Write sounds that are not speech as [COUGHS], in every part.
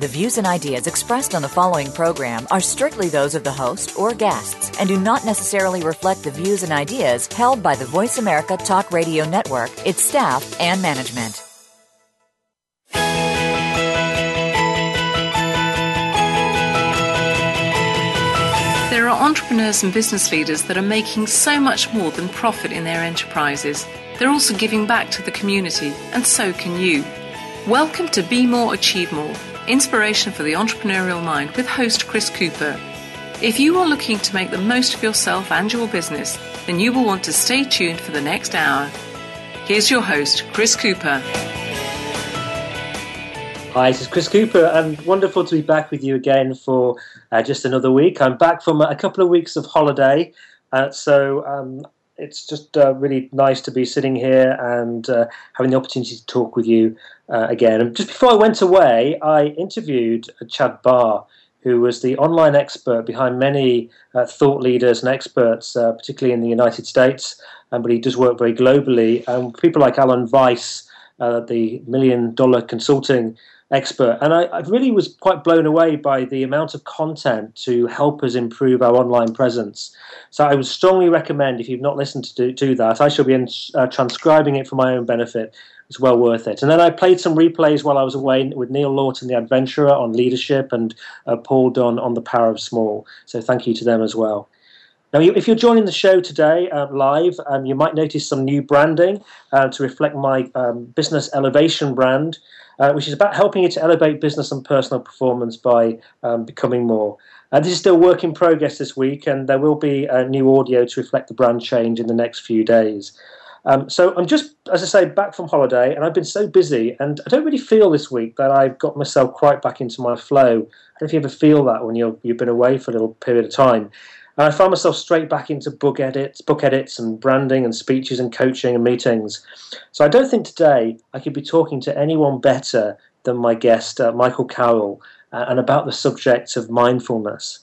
The views and ideas expressed on the following program are strictly those of the host or guests and do not necessarily reflect the views and ideas held by the Voice America Talk Radio Network, its staff, and management. There are entrepreneurs and business leaders that are making so much more than profit in their enterprises. They're also giving back to the community, and so can you. Welcome to Be More, Achieve More Inspiration for the Entrepreneurial Mind with host Chris Cooper. If you are looking to make the most of yourself and your business, then you will want to stay tuned for the next hour. Here's your host, Chris Cooper. Hi, this is Chris Cooper, and wonderful to be back with you again for uh, just another week. I'm back from a couple of weeks of holiday, uh, so um, it's just uh, really nice to be sitting here and uh, having the opportunity to talk with you uh, again. And just before I went away, I interviewed Chad Barr, who was the online expert behind many uh, thought leaders and experts, particularly in the United States, um, but he does work very globally. And people like Alan Weiss, the million dollar consulting expert. And I, I, really was quite blown away by the amount of content to help us improve our online presence. So I would strongly recommend, if you've not listened to do, do that, I shall be in, uh, transcribing it for my own benefit. It's well worth it. And then I played some replays while I was away with Neil Laughton, the adventurer, on leadership, and uh, Paul Dunn on the power of small. So thank you to them as well. Now, if you're joining the show today uh, live, um, you might notice some new branding uh, to reflect my um, business elevation brand uh, which is about helping you to elevate business and personal performance by um, becoming more. Uh, this is still work in progress this week, and there will be a new audio to reflect the brand change in the next few days. Um, so I'm just, as I say, back from holiday, and I've been so busy, and I don't really feel this week that I've got myself quite back into my flow. I don't know if you ever feel that when you're, you've been away for a little period of time. And I found myself straight back into book edits, book edits, and branding, and speeches, and coaching, and meetings. So I don't think today I could be talking to anyone better than my guest, uh, Michael Carroll, uh, and about the subject of mindfulness.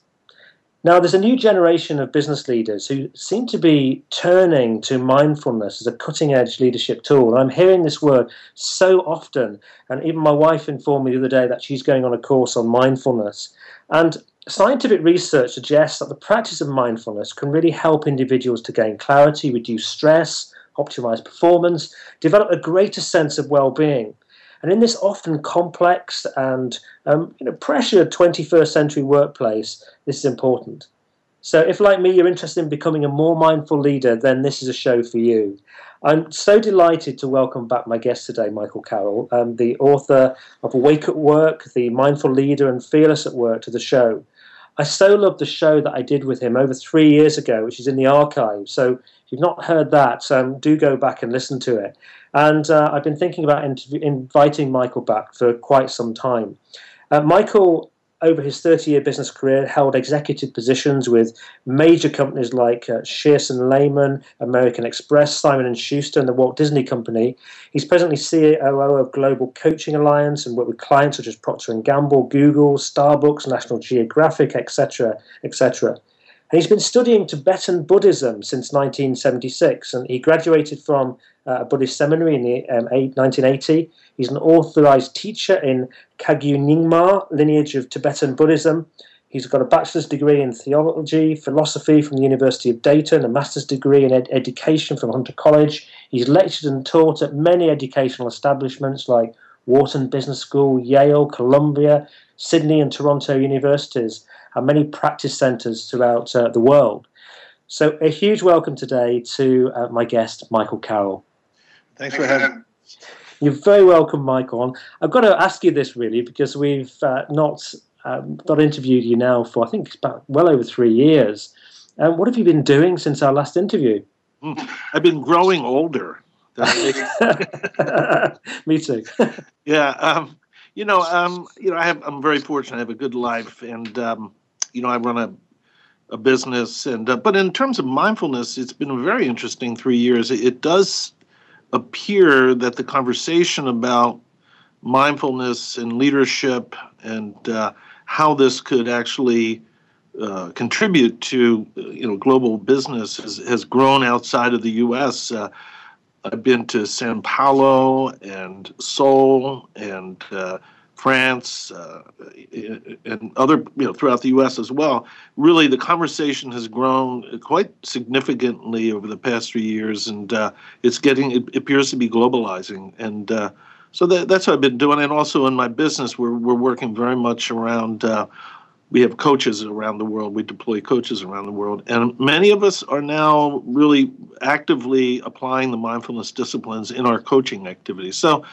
Now, there's a new generation of business leaders who seem to be turning to mindfulness as a cutting edge leadership tool. And I'm hearing this word so often. And even my wife informed me the other day that she's going on a course on mindfulness. And scientific research suggests that the practice of mindfulness can really help individuals to gain clarity, reduce stress, optimize performance, develop a greater sense of well being. And in this often complex and um, you know, pressured 21st century workplace, this is important. So, if like me, you're interested in becoming a more mindful leader, then this is a show for you. I'm so delighted to welcome back my guest today, Michael Carroll, um, the author of Awake at Work, the mindful leader, and fearless at work, to the show. I so love the show that I did with him over three years ago, which is in the archive. So if you've not heard that, um, do go back and listen to it. And uh, I've been thinking about inviting Michael back for quite some time. Uh, Michael over his 30 year business career, held executive positions with major companies like uh, Shearson Lehman, American Express, Simon Schuster, and the Walt Disney Company. He's presently COO of Global Coaching Alliance and worked with clients such as Procter Gamble, Google, Starbucks, National Geographic, etc., etc. And he's been studying Tibetan Buddhism since 1976, and he graduated from uh, a Buddhist seminary in the um, 1980. He's an authorized teacher in Kagyu Nyingma, lineage of Tibetan Buddhism. He's got a bachelor's degree in theology, philosophy from the University of Dayton, a master's degree in ed- education from Hunter College. He's lectured and taught at many educational establishments like Wharton Business School, Yale, Columbia, Sydney, and Toronto universities and many practice centres throughout uh, the world. So, a huge welcome today to uh, my guest, Michael Carroll. Thanks for having me. You're very welcome, Michael. I've got to ask you this really because we've uh, not um, not interviewed you now for I think it's about well over three years. Um, what have you been doing since our last interview? Mm, I've been growing older. [LAUGHS] Me too. [LAUGHS] yeah, um, you know, um, you know, I have. I'm very fortunate. I have a good life, and um, you know, I run a a business, and uh, but in terms of mindfulness, it's been a very interesting three years. It, it does appear that the conversation about mindfulness and leadership and uh, how this could actually uh, contribute to you know global business has, has grown outside of the U.S. Uh, I've been to Sao Paulo and Seoul and uh, France uh, and other you know throughout the U.S. as well. Really, the conversation has grown quite significantly over the past three years, and uh, it's getting it appears to be globalizing and so that, that's what I've been doing. And also in my business, we're, we're working very much around, uh, we have coaches around the world. We deploy coaches around the world. And many of us are now really actively applying the mindfulness disciplines in our coaching activities. So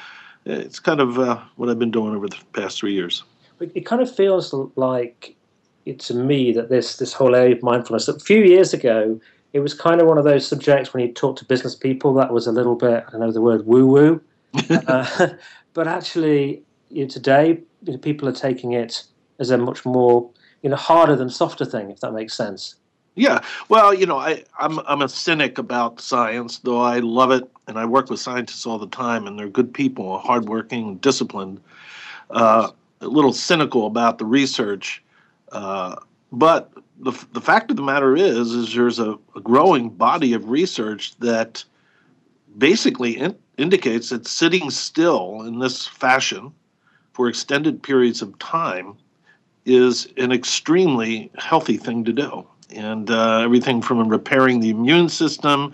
it's kind of uh, what I've been doing over the past three years. It kind of feels like to me that this, this whole area of mindfulness, a few years ago, it was kind of one of those subjects when you talk to business people that was a little bit, I don't know the word, woo woo [LAUGHS] uh, [LAUGHS] but actually, you know, today you know, people are taking it as a much more you know harder than softer thing, if that makes sense. Yeah, well, you know, I, I'm I'm a cynic about science, though I love it, and I work with scientists all the time, and they're good people, hardworking, disciplined. Uh, a little cynical about the research, uh, but the the fact of the matter is, is there's a, a growing body of research that basically in, indicates that sitting still in this fashion for extended periods of time is an extremely healthy thing to do. And uh, everything from repairing the immune system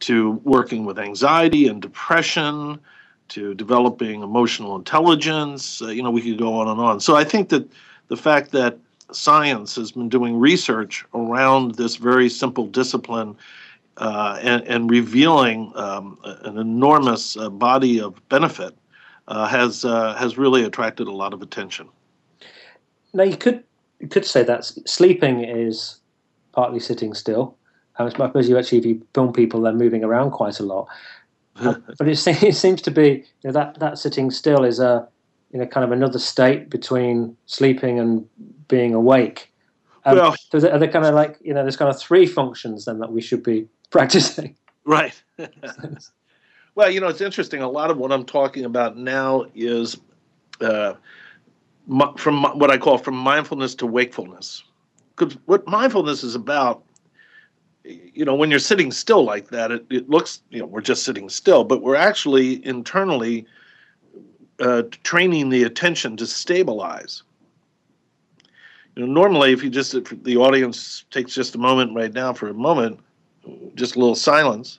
to working with anxiety and depression to developing emotional intelligence, uh, you know, we could go on and on. So I think that the fact that science has been doing research around this very simple discipline uh, and, and, revealing um, an enormous uh, body of benefit uh, has uh, has really attracted a lot of attention. Now you could you could say that sleeping is partly sitting still. I suppose you actually, if you film people, they're moving around quite a lot. [LAUGHS] but it, it, seems to be you know, that that sitting still is a you know kind of another state between sleeping and being awake. Um, well, so are there kind of like you know there's kind of three functions then that we should be [LAUGHS] practicing. Right. [LAUGHS] well, you know, it's interesting. A lot of what I'm talking about now is uh, from what I call from mindfulness to wakefulness. Because what mindfulness is about, you know, when you're sitting still like that, it, it looks, you know, we're just sitting still, but we're actually internally uh, training the attention to stabilize. You know, normally, if you just if the audience takes just a moment right now for a moment, just a little silence,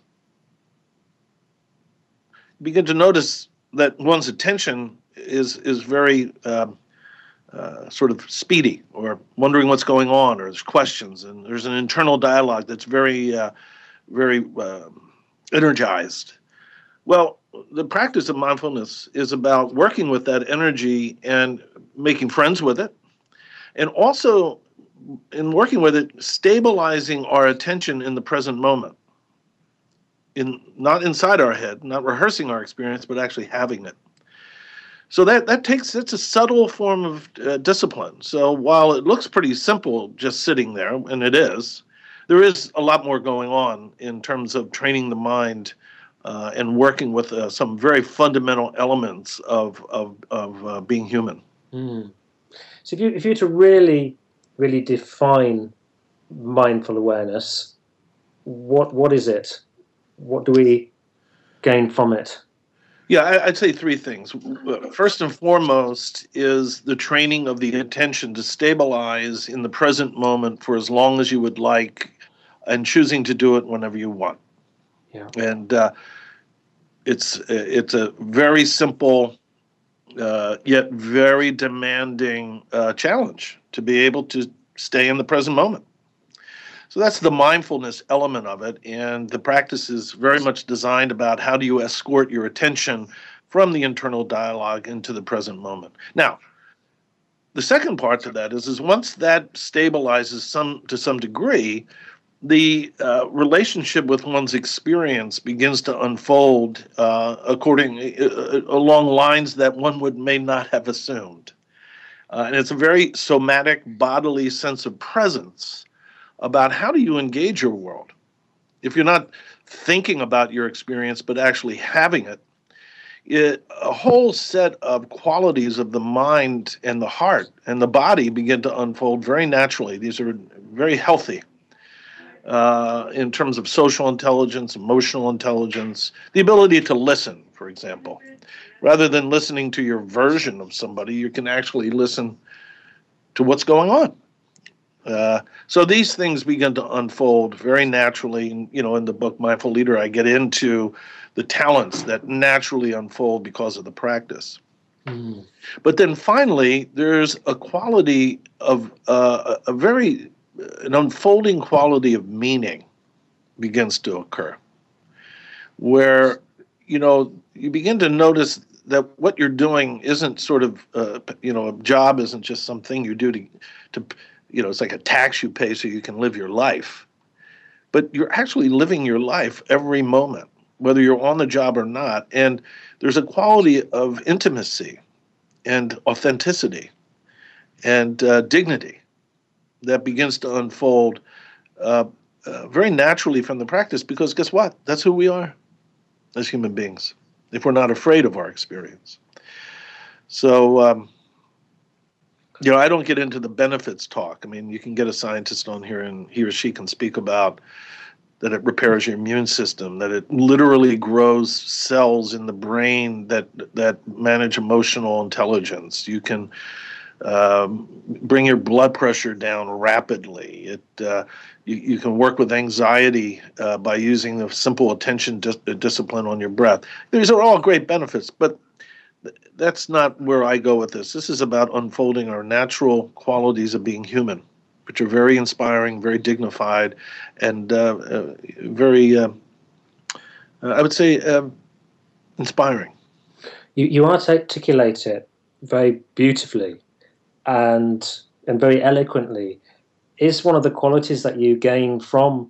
begin to notice that one's attention is is very um, uh, sort of speedy, or wondering what's going on, or there's questions, and there's an internal dialogue that's very, uh, very uh, energized. Well, the practice of mindfulness is about working with that energy and making friends with it, and also in working with it, stabilizing our attention in the present moment. In not inside our head, not rehearsing our experience, but actually having it. So that that takes it's a subtle form of uh, discipline. So while it looks pretty simple, just sitting there, and it is, there is a lot more going on in terms of training the mind uh, and working with uh, some very fundamental elements of of of uh, being human. Mm. So if you if you were to really really define mindful awareness, what what is it? What do we gain from it? Yeah, I'd say three things. First and foremost is the training of the attention to stabilize in the present moment for as long as you would like, and choosing to do it whenever you want. Yeah. And uh, it's it's a very simple uh, yet very demanding uh, challenge to be able to stay in the present moment. So that's the mindfulness element of it. And the practice is very much designed about how do you escort your attention from the internal dialogue into the present moment. Now, the second part to that is, is once that stabilizes some to some degree, the uh, relationship with one's experience begins to unfold uh, according uh, uh, along lines that one would may not have assumed, uh, and it's a very somatic bodily sense of presence about how do you engage your world. If you're not thinking about your experience, but actually having it, it, a whole set of qualities of the mind and the heart and the body begin to unfold very naturally. These are very healthy uh, in terms of social intelligence, emotional intelligence, the ability to listen, for example. Rather than listening to your version of somebody, you can actually listen to what's going on. Uh, so these things begin to unfold very naturally. You know, in the book Mindful Leader, I get into the talents that naturally unfold because of the practice. Mm. But then finally, there's a quality of uh, a very an unfolding quality of meaning begins to occur, where you know you begin to notice that what you're doing isn't sort of uh, you know a job isn't just something you do to to you know it's like a tax you pay so you can live your life. But you're actually living your life every moment whether you're on the job or not. And there's a quality of intimacy and authenticity and uh, dignity that begins to unfold uh, uh, very naturally from the practice because guess what? That's who we are as human beings if we're not afraid of our experience. So um, you know, I don't get into the benefits talk. I mean, you can get a scientist on here and he or she can speak about that it repairs your immune system, that it literally grows cells in the brain that that manage emotional intelligence. You can um, bring your blood pressure down rapidly. It uh, you, you, can work with anxiety uh, by using the simple attention dis- discipline on your breath. These are all great benefits, but that's not where I go with this. This is about unfolding our natural qualities of being human, which are very inspiring, very dignified, and uh, uh, very, uh, I would say, um, inspiring. You, you articulate it very beautifully and and very eloquently. Is one of the qualities that you gain from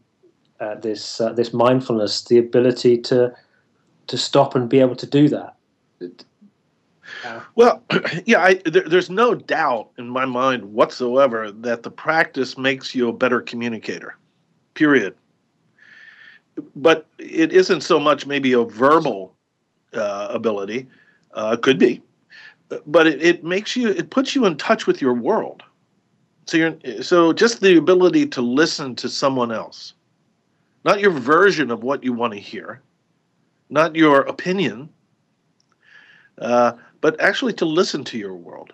uh, this uh, this mindfulness the ability to to stop and be able to do that? Well, [CLEARS THROAT] yeah, I, there, there's no doubt in my mind whatsoever that the practice makes you a better communicator, period. But it isn't so much maybe a verbal uh, ability, uh, could be, but it, it makes you, it puts you in touch with your world. So you're, so just the ability to listen to someone else, not your version of what you want to hear, not your opinion, uh, but actually to listen to your world.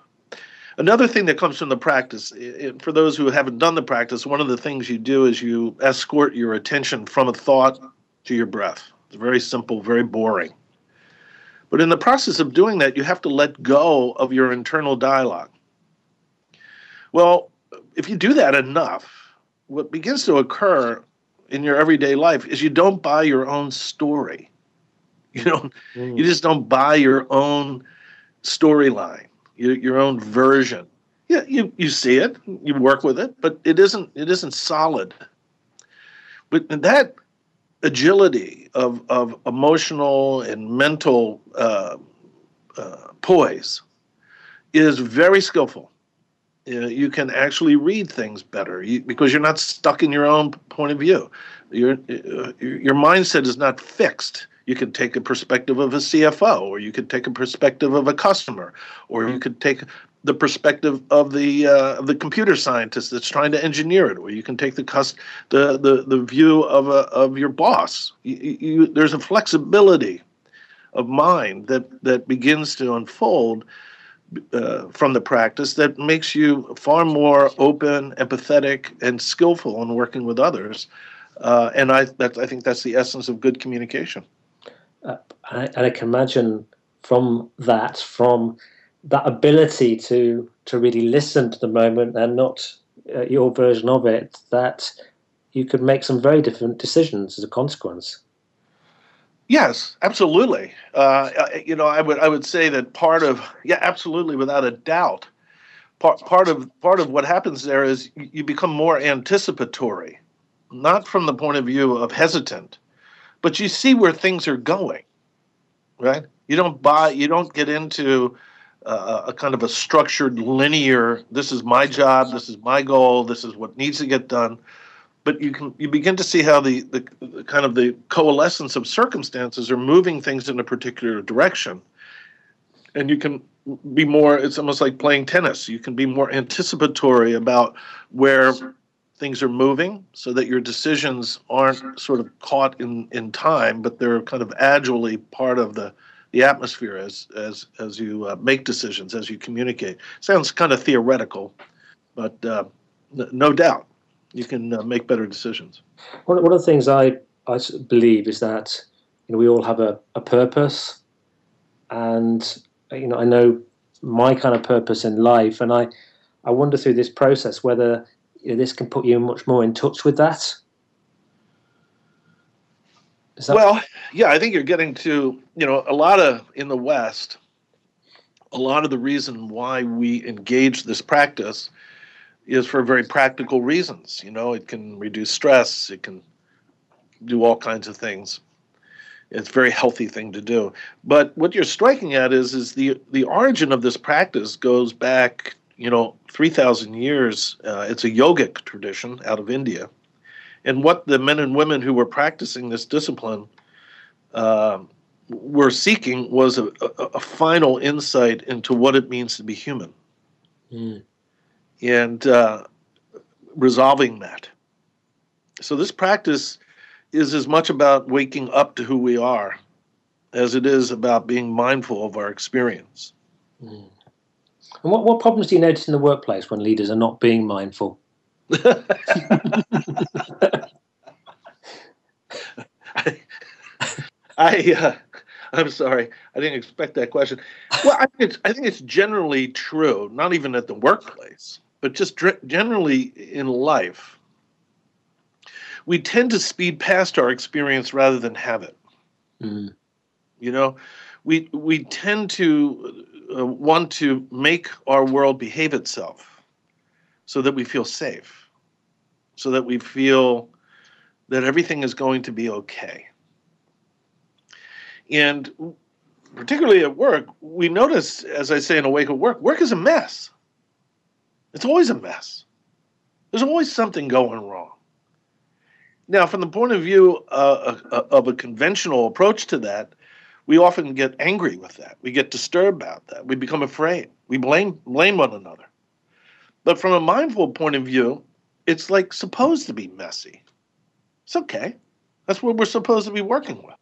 Another thing that comes from the practice, for those who haven't done the practice, one of the things you do is you escort your attention from a thought to your breath. It's very simple, very boring. But in the process of doing that, you have to let go of your internal dialogue. Well, if you do that enough, what begins to occur in your everyday life is you don't buy your own story. [LAUGHS] You don't. Mm. You just don't buy your own storyline, your, your own version. Yeah, you, you see it, you work with it, but it isn't it isn't solid. But that agility of, of emotional and mental uh, uh, poise is very skillful. you can actually read things better because you're not stuck in your own point of view. Your, uh, your mindset is not fixed you could take a perspective of a CFO, or you could take a perspective of a customer, or you could take the perspective of the uh, of the computer scientist that's trying to engineer it, or you can take the cus- the, the the view of a of your boss. You, you, there's a flexibility of mind that that begins to unfold uh, from the practice that makes you far more open, empathetic, and skillful in working with others. Uh, and I that I think that's the essence of good communication uh, and, I, can imagine from that, from that ability to to really listen to the moment and not uh, your version of it, that you could make some very different decisions as a consequence. Yes, absolutely. Uh, you know, I would I would say that part of yeah, absolutely, without a doubt. Part part of part of what happens there is you become more anticipatory, not from the point of view of hesitant, but you see where things are going, right? You don't buy, you don't get into uh, a kind of a structured linear. This is my job. This is my goal. This is what needs to get done. but you can you begin to see how the, the, the kind of the coalescence of circumstances are moving things in a particular direction, and you can be more. It's almost like playing tennis. You can be more anticipatory about where things are moving, so that your decisions aren't sort of caught in in time, but they're kind of agilely part of the the atmosphere as as as you uh, make decisions, as you communicate. Sounds kind of theoretical, but uh, no doubt you can uh, make better decisions. One, one of the things I I believe is that you know we all have a, a purpose, and you know I know my kind of purpose in life, and I I wonder through this process whether you know, this can put you much more in touch with that that- well, yeah, I think you're getting to, you know, a lot of in the West, a lot of the reason why we engage this practice is for very practical reasons. You know, it can reduce stress, it can do all kinds of things. It's a very healthy thing to do. But what you're striking at is is the the origin of this practice goes back, you know, 3,000 years. Uh, it's a yogic tradition out of India and what the men and women who were practicing this discipline uh, were seeking was a, a, a, final insight into what it means to be human mm. and uh, resolving that. So, this practice is as much about waking up to who we are as it is about being mindful of our experience. Mm. And what, what problems do you notice in the workplace when leaders are not being mindful? [LAUGHS] I, I uh, I'm sorry, I didn't expect that question. Well, I think it's I think it's generally true, not even at the workplace, but just generally in life. We tend to speed past our experience rather than have it. Mm. You know, we we tend to uh, want to make our world behave itself so that we feel safe, so that we feel that everything is going to be okay. And particularly at work, we notice, as I say in Awake at Work, work is a mess. It's always a mess. There's always something going wrong. Now, from the point of view uh, uh, of a conventional approach to that, we often get angry with that. We get disturbed about that. We become afraid. We blame blame one another. But from a mindful point of view, it's like supposed to be messy. It's okay. That's what we're supposed to be working with.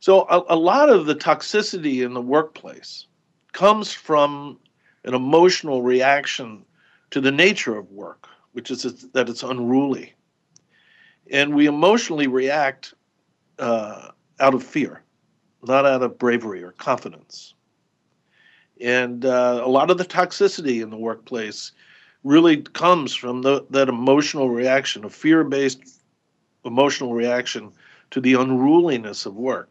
So, a, a lot of the toxicity in the workplace comes from an emotional reaction to the nature of work, which is that it's unruly. And we emotionally react uh, out of fear, not out of bravery or confidence. And uh, a lot of the toxicity in the workplace really comes from the, that emotional reaction, a fear based emotional reaction to the unruliness of work.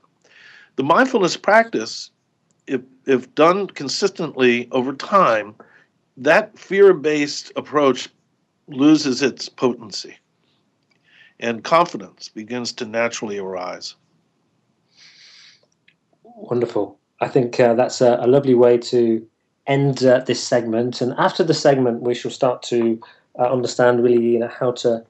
The mindfulness practice, if, if done consistently over time, that fear based approach loses its potency and confidence begins to naturally arise. Wonderful. I think uh, that's a, a, lovely way to end uh, this segment. And after the segment, we shall start to uh, understand really you know, how to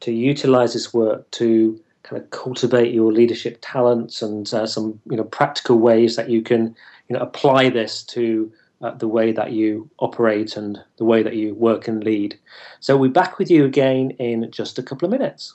to utilize this work to kind of cultivate your leadership talents and uh, some you know practical ways that you can you know apply this to uh, the way that you operate and the way that you work and lead. So we'll be back with you again in just a couple of minutes.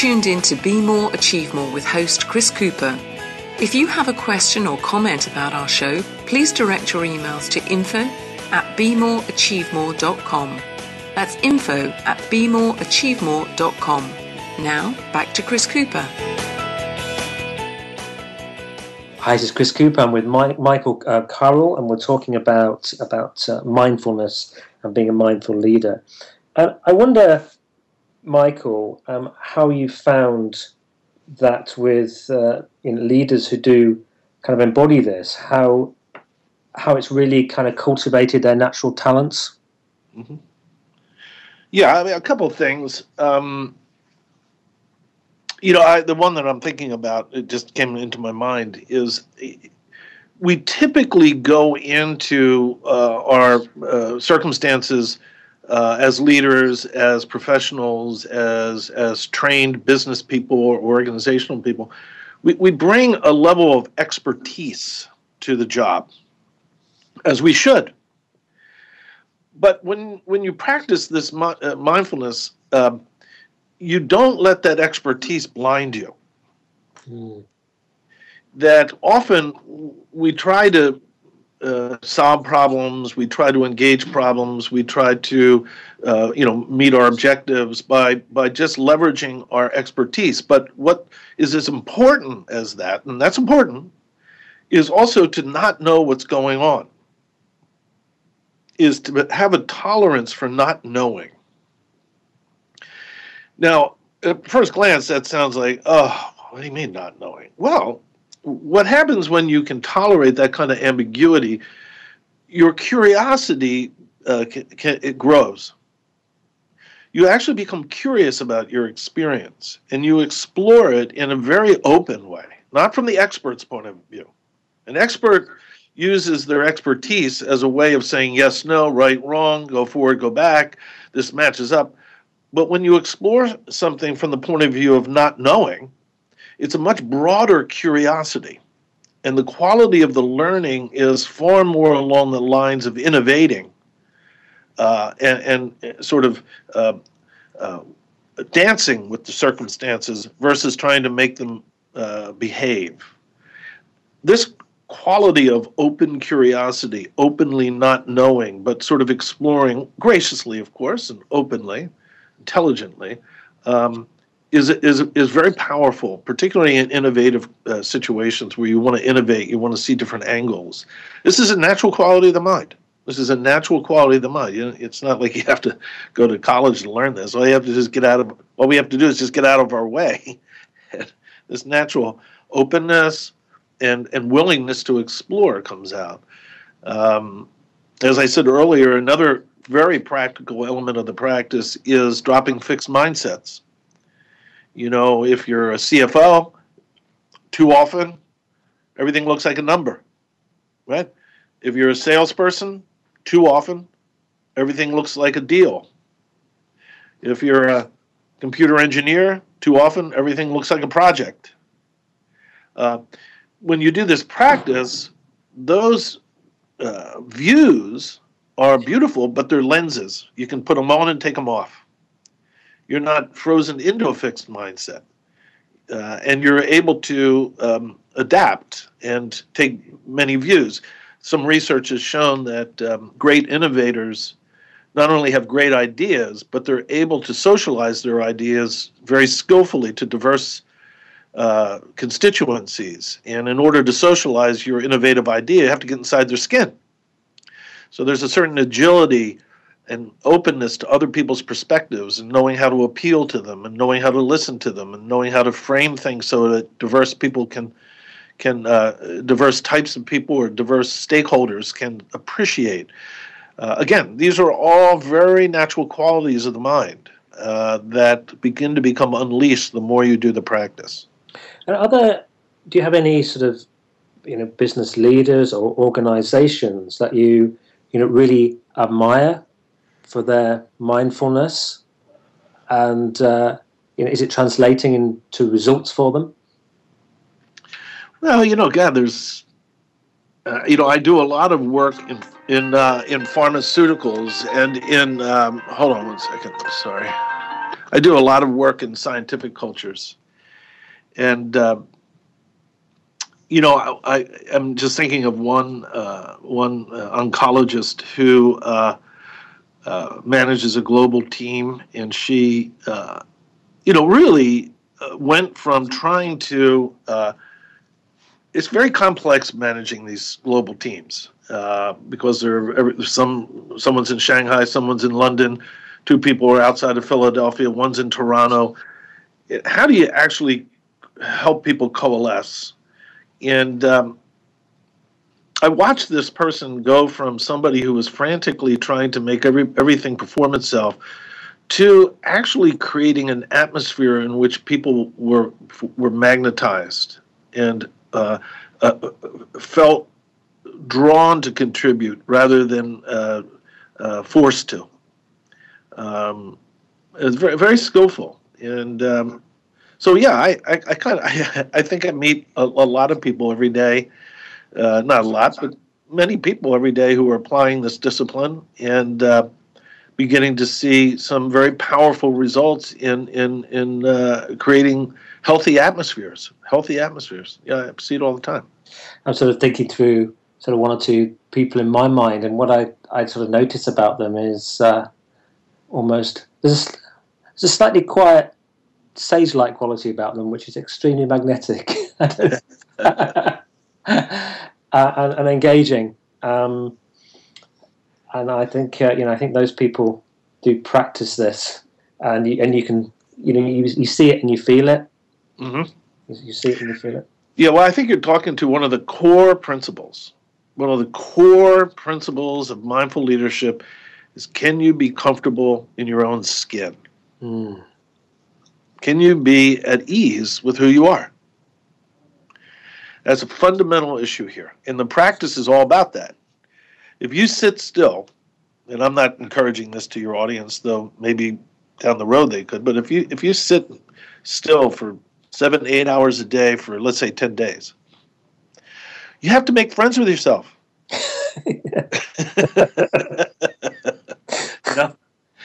Tuned in to Be More, Achieve More with host Chris Cooper. If you have a question or comment about our show, please direct your emails to info at bemoreachievemore.com. That's info at bemoreachievemore.com. Now, back to Chris Cooper. Hi, this is Chris Cooper. I'm with Mike, Michael uh, Carroll, and we're talking about about uh, mindfulness and being a mindful leader. Uh, I wonder, Michael, um, how you found that with uh, you know, leaders who do kind of embody this, how how it's really kind of cultivated their natural talents. Mm-hmm. Yeah, I mean, a couple of things. Um, you know, I, the one that I'm thinking about, it just came into my mind, is we typically go into uh, our uh, circumstances uh, as leaders, as professionals, as as trained business people or organizational people. We, we bring a level of expertise to the job, as we should. But when when you practice this mi- uh, mindfulness, um, you don't let that expertise blind you. Mm. That often we try to uh, solve problems, we try to engage problems, we try to, uh, you know, meet our objectives by by just leveraging our expertise. But what is as important as that, and that's important, is also to not know what's going on. Is to have a tolerance for not knowing now, at first glance, that sounds like, oh, what do you mean not knowing? Well, what happens when you can tolerate that kind of ambiguity? Your curiosity uh, can, can, it grows. You actually become curious about your experience, and you explore it in a very open way, not from the expert's point of view. An expert uses their expertise as a way of saying yes, no, right, wrong, go forward, go back. This matches up. But when you explore something from the point of view of not knowing, it's a much broader curiosity. And the quality of the learning is far more along the lines of innovating uh, and, and, sort of uh, uh, dancing with the circumstances versus trying to make them uh, behave. This quality of open curiosity, openly not knowing, but sort of exploring graciously, of course, and openly, intelligently um, is is is very powerful, particularly in innovative uh, situations where you want to innovate, you want to see different angles. This is a natural quality of the mind. This is a natural quality of the mind. You know, it's not like you have to go to college to learn this. All you have to just get out of. All we have to do is just get out of our way. [LAUGHS] this natural openness and and willingness to explore comes out. Um, as I said earlier, another very practical element of the practice is dropping fixed mindsets. You know, if you're a CFO, too often everything looks like a number, right? If you're a salesperson, too often everything looks like a deal. If you're a computer engineer, too often everything looks like a project. Uh, when you do this practice, those uh, views are beautiful, but they're lenses. You can put them on and take them off. You're not frozen into a fixed mindset. uh, and you're able to um, adapt and take many views. Some research has shown that um, great innovators not only have great ideas, but they're able to socialize their ideas very skillfully to diverse uh, constituencies. And in order to socialize your innovative idea, you have to get inside their skin. So there's a certain agility and openness to other people's perspectives and knowing how to appeal to them and knowing how to listen to them and knowing how to frame things so that diverse people can can uh, diverse types of people or diverse stakeholders can appreciate uh, again, these are all very natural qualities of the mind uh, that begin to become unleashed the more you do the practice. And other, do you have any sort of, you know, business leaders or organizations that you, you know, really admire for their mindfulness? And, uh, you know, is it translating into results for them? Well, you know, God, there's, uh, you know, I do a lot of work in in uh, in pharmaceuticals and in um, hold on one second. Sorry, I do a lot of work in scientific cultures, and uh, you know I, I am just thinking of one uh, one uh, oncologist who uh, uh, manages a global team, and she you know really went from trying to it's very complex managing these global teams uh, because there are some someone's in Shanghai, someone's in London, two people are outside of Philadelphia, one's in Toronto. How do you actually help people coalesce? And um, I watched this person go from somebody who was frantically trying to make every everything perform itself to actually creating an atmosphere in which people were were magnetized and uh, uh, felt drawn to contribute rather than uh, uh, forced to. Um, it's very very skillful, and um, so yeah, I I, I kind of I, I, think I meet a, a, lot of people every day, uh, not a lot, but many people every day who are applying this discipline and uh, beginning to see some very powerful results in in in uh, creating healthy atmospheres. Healthy atmospheres. Yeah, I see it all the time. I'm sort of thinking through sort of one or two people in my mind, and what I, I sort of notice about them is uh, almost there's a, there's a slightly quiet sage-like quality about them, which is extremely magnetic [LAUGHS] [LAUGHS] [LAUGHS] uh, and, and, engaging. Um, and I think uh, you know I think those people do practice this, and you, and you can you know you, you see it and you feel it. Mm-hmm. You see it and you feel it. Yeah, well, I think you're talking to one of the core principles one of the core principles of mindful leadership is can you be comfortable in your own skin? Mm. Can you be at ease with who you are? That's a fundamental issue here. And the practice is all about that. If you sit still, and I'm not encouraging this to your audience, though maybe down the road they could, but if you if you sit still for seven, eight hours a day for let's say ten days, you have to make friends with yourself. [LAUGHS] you, know,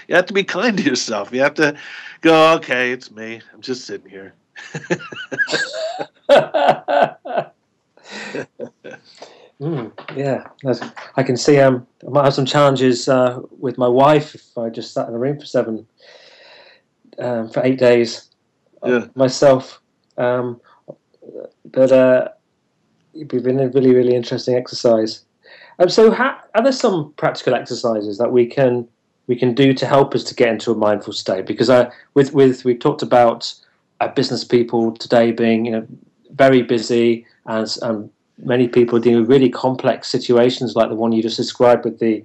you have to be kind to yourself. You have to go, okay, it's me. I'm just sitting here. [LAUGHS] mm, yeah, I can see. Um, I might have some challenges uh, with my wife if I just sat in a room for seven, um, for eight days. Yeah. Myself, um, but uh, it'd been a really, really interesting exercise. Um, so, how, are there some practical exercises that we can we can do to help us to get into a mindful state? Because uh, with with we've talked about uh, business people today being you know very busy and um, many people dealing with really complex situations like the one you just described with the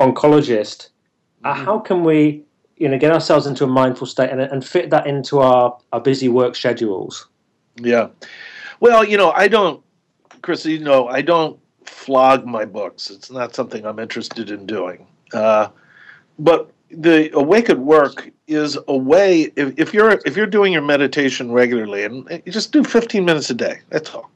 oncologist. Uh, mm-hmm. how can we you know get ourselves into a mindful state and, and fit that into our, our busy work schedules? Yeah. Well, you know, I don't Chris, you know, I don't flog my books. It's not something I'm interested in doing. Uh, but the awake at work is a way. If, if you're if you're doing your meditation regularly, and you just do 15 minutes a day, that's all.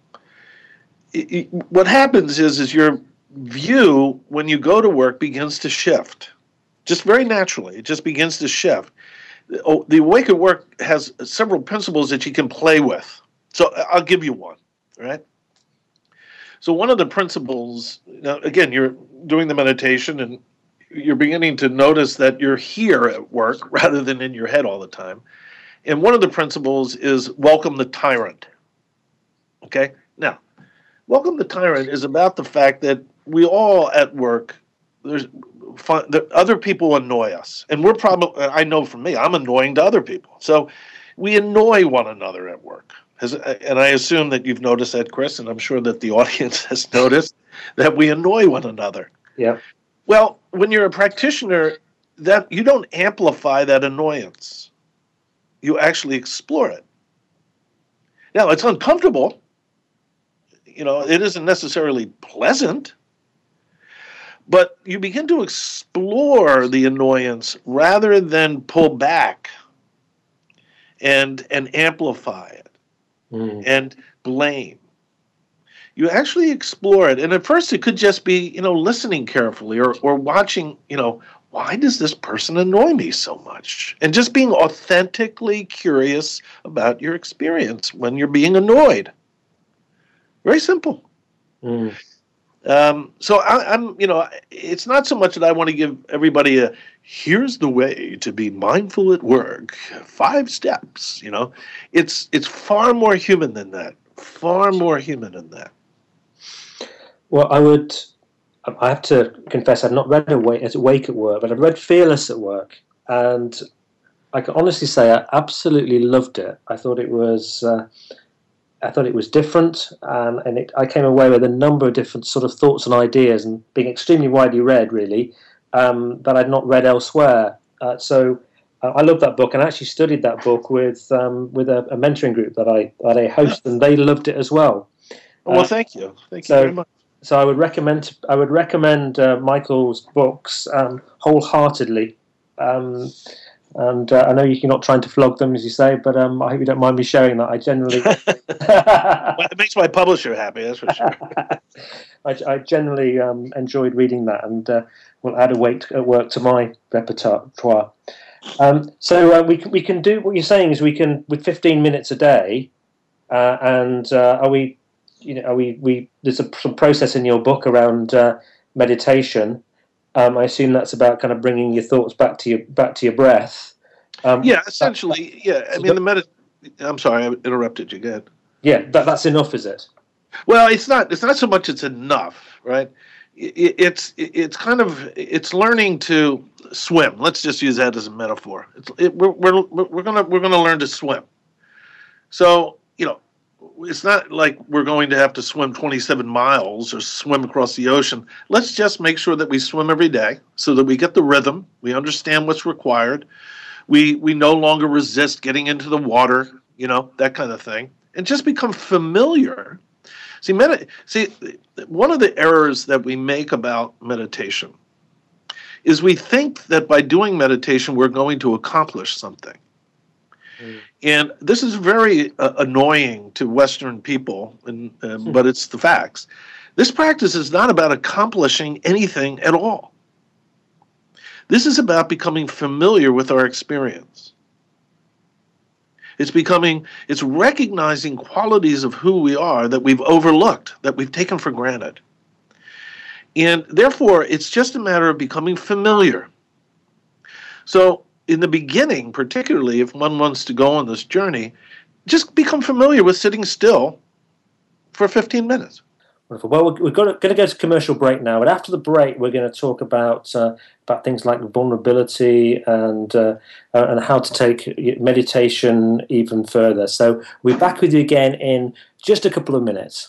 It, it, what happens is is your view when you go to work begins to shift, just very naturally. It just begins to shift. oh, the Awake at Work has several principles that you can play with. So I'll give you one, right? So one of the principles, now again, you're doing the meditation and you're beginning to notice that you're here at work [LAUGHS] rather than in your head all the time. And one of the principles is welcome the tyrant. Okay? Now, welcome the tyrant is about the fact that we all at work there's fun, the, other people annoy us. And we're probably I know for me, I'm annoying to other people. So we annoy one another at work. As, and I assume that you've noticed that, Chris, and I'm sure that the [LAUGHS] audience has noticed that we annoy one another. Yeah. Well, when you're a practitioner, that you don't amplify that annoyance. You actually explore it. Now, it's uncomfortable. You know, it isn't necessarily pleasant. But you begin to explore the annoyance rather than pull back and and amplify it mm. and blame you actually explore it. And at first it could just be you know listening carefully or or watching you know why does this person annoy me so much? And just being authentically curious about your experience when you're being annoyed. Very simple. Mm. um, so I, i'm you know it's not so much that i want to give everybody a here's the way to be mindful at work. Five steps you know? It's it's far more human than that. Far more human than that well, I would. I have to confess, I've not read Awake, Awake at Work, but I've read Fearless at Work, and I can honestly say I absolutely loved it. I thought it was. Uh, I thought it was different, um, and it, I came away with a number of different sort of thoughts and ideas, and being extremely widely read, really, um, that I'd not read elsewhere. Uh, so uh, I love that book, and I actually studied that book with um, with a, a, mentoring group that I that I host, and they loved it as well. well, uh, thank you, thank you so, very much so I would recommend I would recommend uh, Michael's books um, wholeheartedly. Um, and uh, I know you're not trying to flog them, as you say, but um, I hope you don't mind me sharing that. I generally [LAUGHS] well, it makes my publisher happy. That's for sure. [LAUGHS] I, I, generally um, enjoyed reading that, and uh, will add Awake at Work to my repertoire. Um, so uh, we can, we can do what you're saying is we can with 15 minutes a day, uh, and uh, are we you know, we we there's a, some process in your book around uh, meditation. Um, I assume that's about kind of bringing your thoughts back to your back to your breath. Um, yeah, essentially. Yeah, I mean the med. I'm sorry, I interrupted you. Ahead. Yeah, that, that's enough, is it? Well, it's not. It's not so much. It's enough, right? It, it's it's kind of it's learning to swim. Let's just use that as a metaphor. It's, it, we're, we're we're gonna we're gonna learn to swim. So you know, it's not like we're going to have to swim 27 miles or swim across the ocean. Let's just make sure that we swim every day so that we get the rhythm, we understand what's required, we we no longer resist getting into the water, you know, that kind of thing, and just become familiar. See, med- see, one of the errors that we make about meditation is we think that by doing meditation we're going to accomplish something. And this is very uh, annoying to Western people, and, uh, hmm. but it's the facts. This practice is not about accomplishing anything at all. This is about becoming familiar with our experience. It's becoming, it's recognizing qualities of who we are that we've overlooked, that we've taken for granted. And therefore, it's just a matter of becoming familiar. So, in the beginning, particularly if one wants to go on this journey, just become familiar with sitting still for 15 minutes. Wonderful. Well, we're, we're going to go to commercial break now, and after the break, we're going to talk about uh, about things like vulnerability and uh, uh, and how to take meditation even further. So we're back with you again in just a couple of minutes.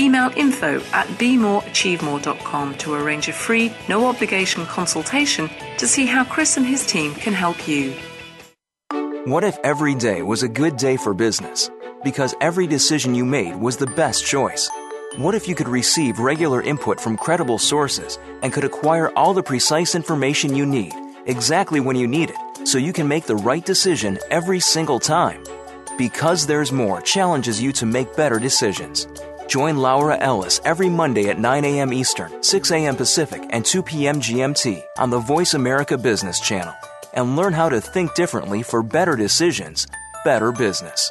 Email info at bemoreachievemore.com to arrange a free, no obligation consultation to see how Chris and his team can help you. What if every day was a good day for business? Because every decision you made was the best choice. What if you could receive regular input from credible sources and could acquire all the precise information you need exactly when you need it so you can make the right decision every single time? Because There's More challenges you to make better decisions. Join Laura Ellis every Monday at 9 a.m. Eastern, 6 a.m. Pacific, and 2 p.m. GMT on the Voice America Business Channel and learn how to think differently for better decisions, better business.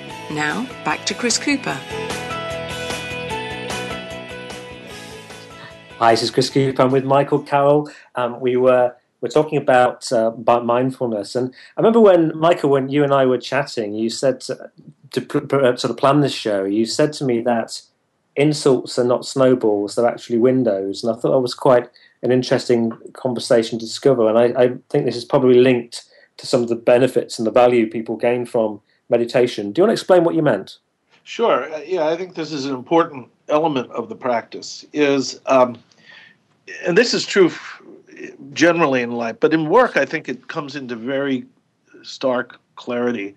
Now, back to Chris Cooper. Hi, this is Chris Cooper. I'm with Michael Carroll. Um, we were we're talking about uh, about mindfulness, and I remember when Michael, when you and I were chatting, you said to, to uh, sort of plan this show. You said to me that insults are not snowballs; they're actually windows, and I thought that was quite an interesting conversation to discover. And I, I think this is probably linked to some of the benefits and the value people gain from meditation. Do you want to explain what you meant? Sure. Uh, yeah, I think this is an important element of the practice. Is um, and this is true generally in life, but in work, I think it comes into very stark clarity.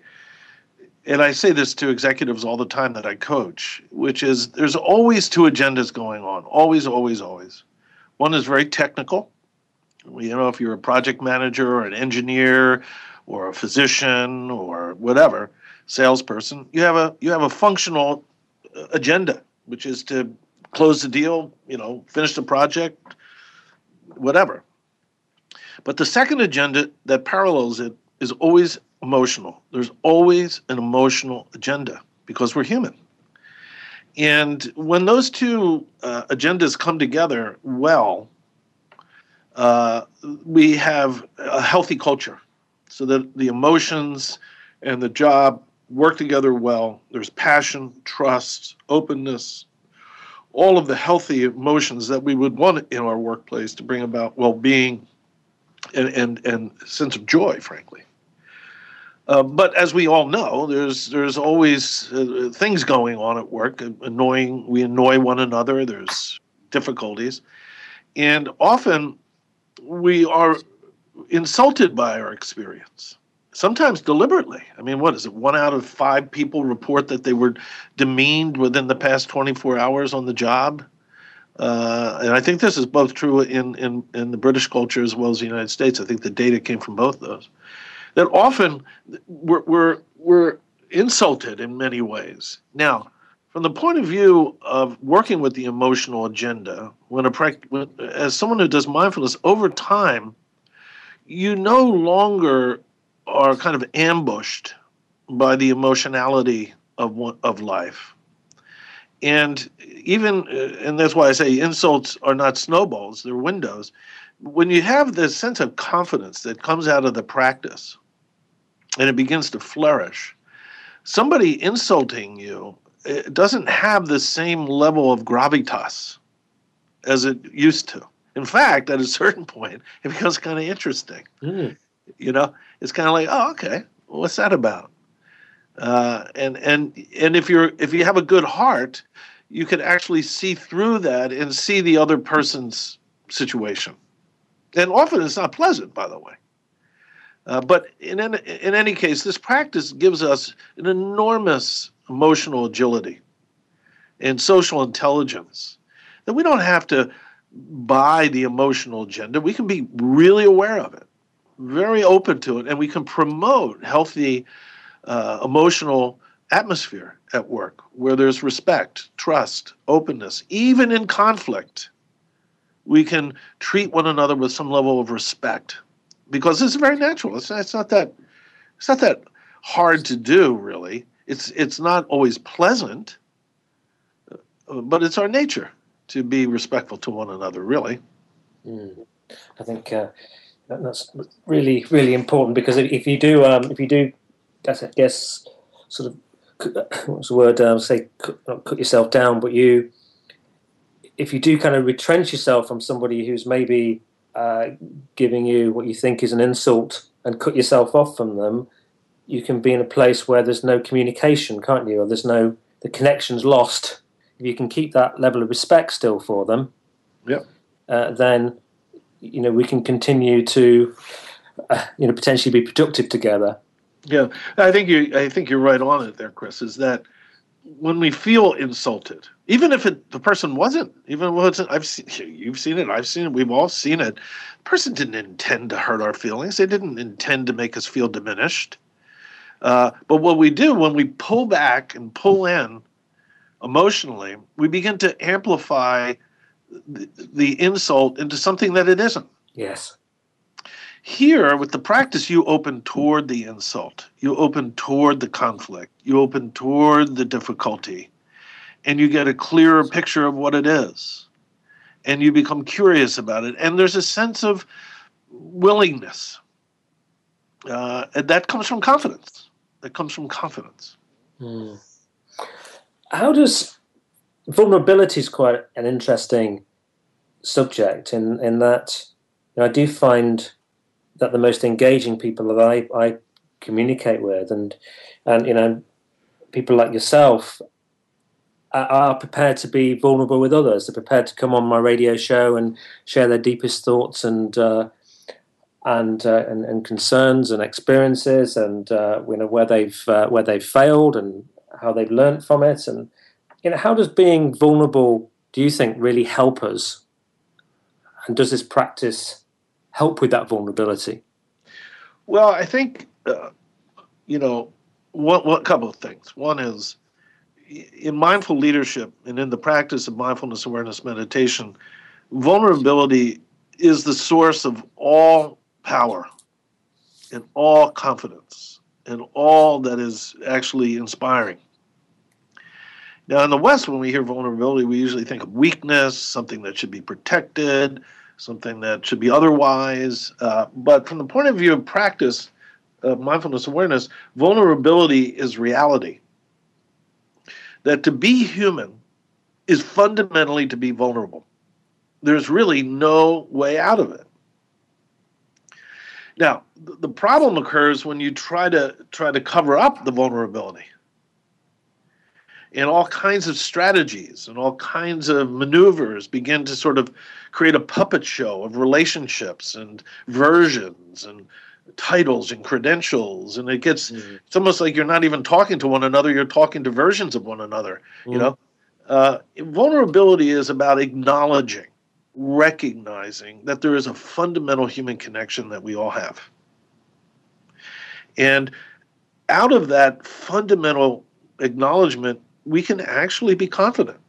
And I say this to executives all the time that I coach, which is there's always two agendas going on. Always, always, always. One is very technical. You know, if you're a project manager or an engineer or a physician or whatever, salesperson, you have a you have a functional uh, agenda, which is to close the deal, you know, finish the project, whatever. But the second agenda that parallels it is always emotional. There's always an emotional agenda because we're human. And when those two uh, agendas come together well, uh, we have a healthy culture so that the emotions and the job work together well. There's passion, trust, openness, all of the healthy emotions that we would want in our workplace to bring about well-being and and, and sense of joy, frankly. Uh, but as we all know, there's there's always uh, things going on at work. Annoying, we annoy one another. There's difficulties, and often we are insulted by our experience sometimes deliberately. I mean, what is it? One out of five people report that they were demeaned within the past 24 hours on the job. Uh, and I think this is both true in, in, in the British culture as well as the United States. I think the data came from both those. That often we're, we're, we're insulted in many ways. Now, from the point of view of working with the emotional agenda, when a when, as someone who does mindfulness over time, you no longer are kind of ambushed by the emotionality of of life. And even, uh, and that's why I say insults are not snowballs, they're windows. When you have this sense of confidence that comes out of the practice and it begins to flourish, somebody insulting you doesn't have the same level of gravitas as it used to. In fact, at a certain [LAUGHS] point, it becomes kind of interesting. Mm. You know, it's kind of like, oh, okay, what's that about? Uh, and and and if you're if you have a good heart, you can actually see through that and see the other person's situation. And often it's not pleasant, by the way. Uh, but in, in, in any case, this practice gives us an enormous emotional agility and social intelligence that we don't have to buy the emotional agenda. We can be really aware of it, very open to it, and we can promote healthy uh, emotional atmosphere at work where there's respect, trust, openness, even in conflict. We can treat one another with some level of respect because it's very natural. It's, it's not that it's not that hard to do, really. It's it's not always pleasant, uh, but it's our nature to be respectful to one another. Really, mm. I think uh, that's really really important because if you do um, if you do, I guess, sort of [COUGHS] what's the word? Um, say not cut yourself down, but you if you do kind of retrench yourself from somebody who's maybe uh, giving you what you think is an insult and cut yourself off from them, you can be in a place where there's no communication, can't you? Or there's no the connection's lost. If you can keep that level of respect still for them, yeah, uh, then you know we can continue to uh, you know potentially be productive together. Yeah, I think you I think you're right on it there, Chris. Is that when we feel insulted, even if it, the person wasn't, even wasn't, I've seen you've seen it, I've seen it, we've all seen it. The person didn't intend to hurt our feelings. They didn't intend to make us feel diminished. Uh, but what we do when we pull back and pull in emotionally, we begin to amplify the, the insult into something that it isn't. Yes. Here, with the practice, you open toward the insult, you open toward the conflict, you open toward the difficulty, and you get a clearer picture of what it is. And you become curious about it. And there's a sense of willingness. Uh, and that comes from confidence. That comes from confidence. Hmm. How does vulnerability is quite an interesting subject in, in that you know, I do find that the most engaging people that I, I communicate with and and you know people like yourself are, are prepared to be vulnerable with others. They're prepared to come on my radio show and share their deepest thoughts and uh, and, uh, and, and concerns and experiences and uh, you know where they've uh, where they've failed and how they've learned from it and you know how does being vulnerable do you think really help us and does this practice help with that vulnerability? Well, I think uh, you know what what couple of things. One is in mindful leadership and in the practice of mindfulness awareness meditation, vulnerability is the source of all power and all confidence and all that is actually inspiring. Now, in the West, when we hear vulnerability, we usually think of weakness, something that should be protected, something that should be otherwise. Uh, but from the point of view of practice, of mindfulness awareness, vulnerability is reality. That to be human is fundamentally to be vulnerable. There's really no way out of it. Now, the problem occurs when you try to try to cover up the vulnerability and all kinds of strategies and all kinds of maneuvers begin to sort of create a puppet show of relationships and versions and titles and credentials and it gets mm. it's almost like you're not even talking to one another you're talking to versions of one another mm. you know uh, vulnerability is about acknowledging recognizing that there is a fundamental human connection that we all have and out of that fundamental acknowledgement we can actually be confident.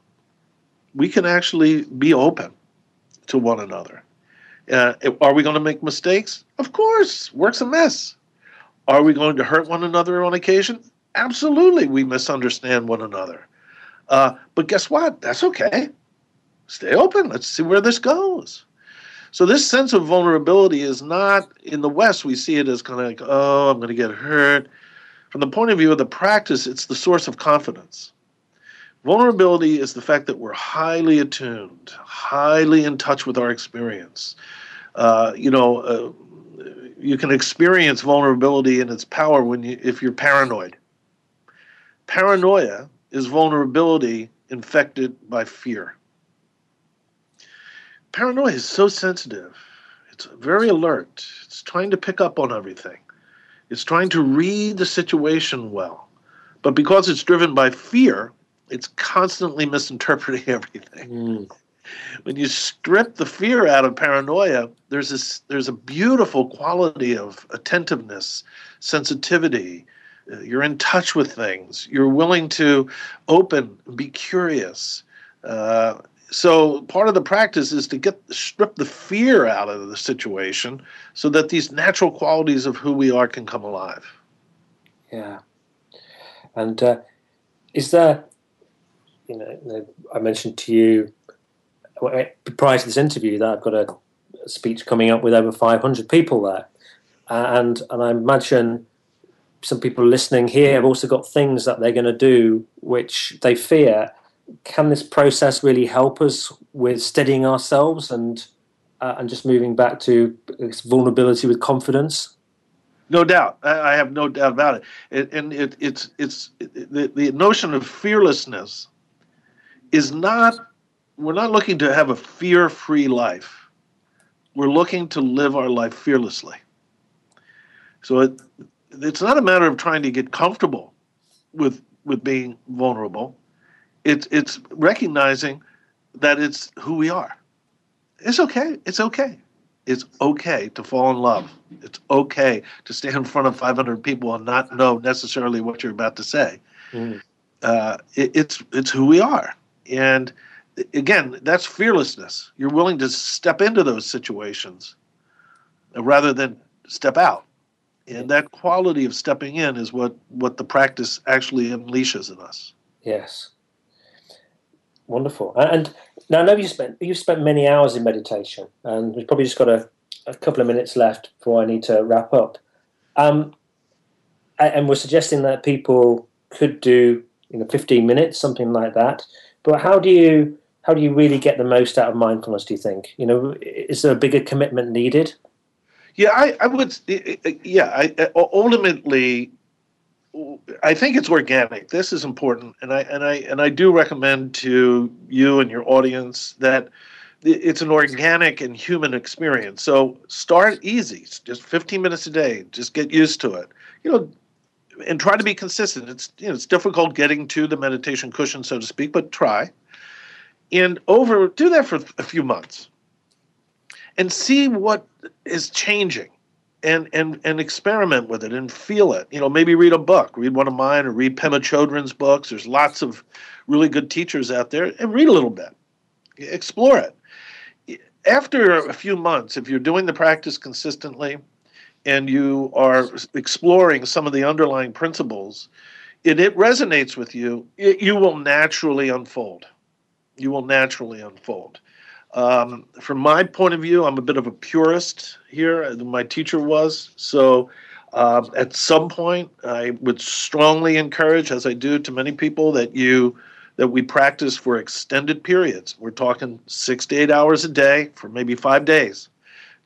We can actually be open to one another. Uh, are we going to make mistakes? Of course, work's a mess. Are we going to hurt one another on occasion? Absolutely, we misunderstand one another. Uh, but guess what? That's okay. Stay open. Let's see where this goes. So, this sense of vulnerability is not in the West, we see it as kind of like, oh, I'm going to get hurt. From the point of view of the practice, it's the source of confidence. Vulnerability is the fact that we're highly attuned, highly in touch with our experience. Uh, you know, uh, you can experience vulnerability and its power when you, if you're paranoid. Paranoia is vulnerability infected by fear. Paranoia is so sensitive. It's very alert. It's trying to pick up on everything. It's trying to read the situation well. But because it's driven by fear, it's constantly misinterpreting [LAUGHS] everything. Mm. When you strip the fear out of paranoia, there's this there's a beautiful quality of attentiveness, sensitivity. Uh, you're in touch with things. You're willing to open, be curious. Uh, so part of the practice is to get strip the fear out of the situation so that these natural qualities of who we are can come alive yeah and uh, is there you know i mentioned to you prior to this interview that i've got a speech coming up with over 500 people there and and i imagine some people listening here have also got things that they're going to do which they fear can this process really help us with steadying ourselves and uh, and just moving back to vulnerability with confidence? No doubt, I have no doubt about it. and it, it's it's it, the, the notion of fearlessness is not. We're not looking to have a fear-free life. We're looking to live our life fearlessly. So it, it's not a matter of trying to get comfortable with with being vulnerable it's it's recognizing that it's who we are. It's okay. It's okay. It's okay to fall in love. It's okay to stand in front of 500 people and not know necessarily what you're about to say. Mm. Uh, it, it's it's who we are, and again, that's fearlessness. You're willing to step into those situations rather than step out, and that quality of stepping in is what what the practice actually unleashes in us. Yes. Wonderful. And now I know you spent you've spent many hours in meditation, and we've probably just got a, a couple of minutes left before I need to wrap up. Um, and we're suggesting that people could do you know 15 minutes, something like that. But how do you how do you really get the most out of mindfulness? Do you think you know is there a bigger commitment needed? Yeah, I, I would. Yeah, I, uh, ultimately, I think it's organic. This is important, and I and I and I do recommend to you and your audience that it's an organic and human experience. So start easy, just 15 minutes a day. Just get used to it. You know, and try to be consistent. It's you know it's difficult getting to the meditation cushion, so to speak, but try. And over do that for a few months, and see what is changing and and and experiment with it and feel it. You know, maybe read a book, read one of mine, or read Pema Chodron's books. There's lots of really good teachers out there, and read a little bit, explore it. After a few months, if you're doing the practice consistently, and you are exploring some of the underlying principles, and it resonates with you, it, you will naturally unfold. You will naturally unfold. Um, from my point of view, I'm a bit of a purist here. My teacher was so. Uh, at some point, I would strongly encourage, as I do to many people, that you that we practice for extended periods. We're talking six to eight hours a day for maybe five days.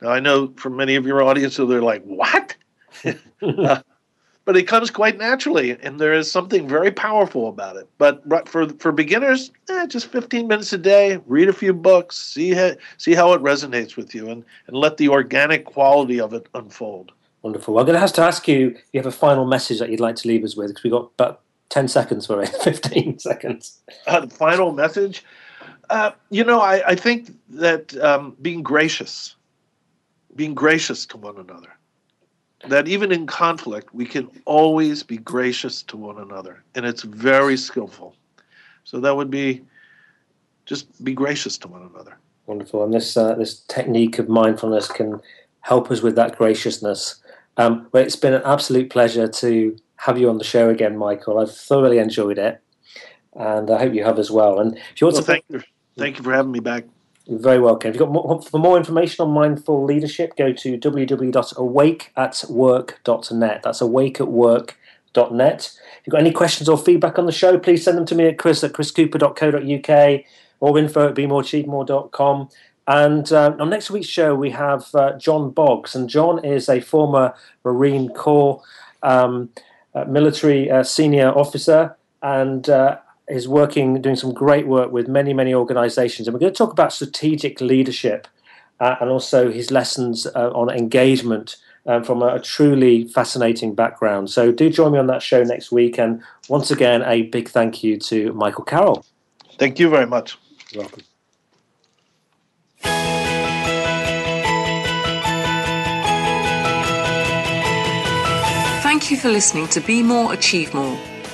Now, I know for many of your audience, so they're like, "What?" [LAUGHS] uh, but it comes quite naturally, and there is something very powerful about it. But for for beginners, eh, just 15 minutes a day, read a few books, see how, see how it resonates with you, and, and let the organic quality of it unfold. Wonderful. Well, I'm going to have to ask you if you have a final message that you'd like to leave us with, because we've got about 10 seconds for it, [LAUGHS] 15 seconds. Uh, the final message? Uh, you know, I, I think that um, being gracious, being gracious to one another, that even in conflict, we can always be gracious to one another, and it's very skillful. So that would be just be gracious to one another. Wonderful, and this uh, this technique of mindfulness can help us with that graciousness. Um, well, it's been an absolute pleasure to have you on the show again, Michael. I've thoroughly enjoyed it, and I hope you have as well. And if you want well, to, thank you, thank you for having me back. You're very welcome. If you've got more, for more information on mindful leadership, go to www.awakeatwork.net. That's awakeatwork.net. If you've got any questions or feedback on the show, please send them to me at chris at chriscooper.co.uk or info at bemoreachievemore.com. And uh, on next week's show, we have uh, John Boggs. And John is a former Marine Corps um, uh, military uh, senior officer and uh, is working, doing some great work with many, many organizations. And we're going to talk about strategic leadership uh, and also his lessons uh, on engagement um, from a, a, truly fascinating background. So do join me on that show next week. And once again, a big thank you to Michael Carroll. Thank you very much. You're welcome. Thank you for listening to Be More, Achieve More.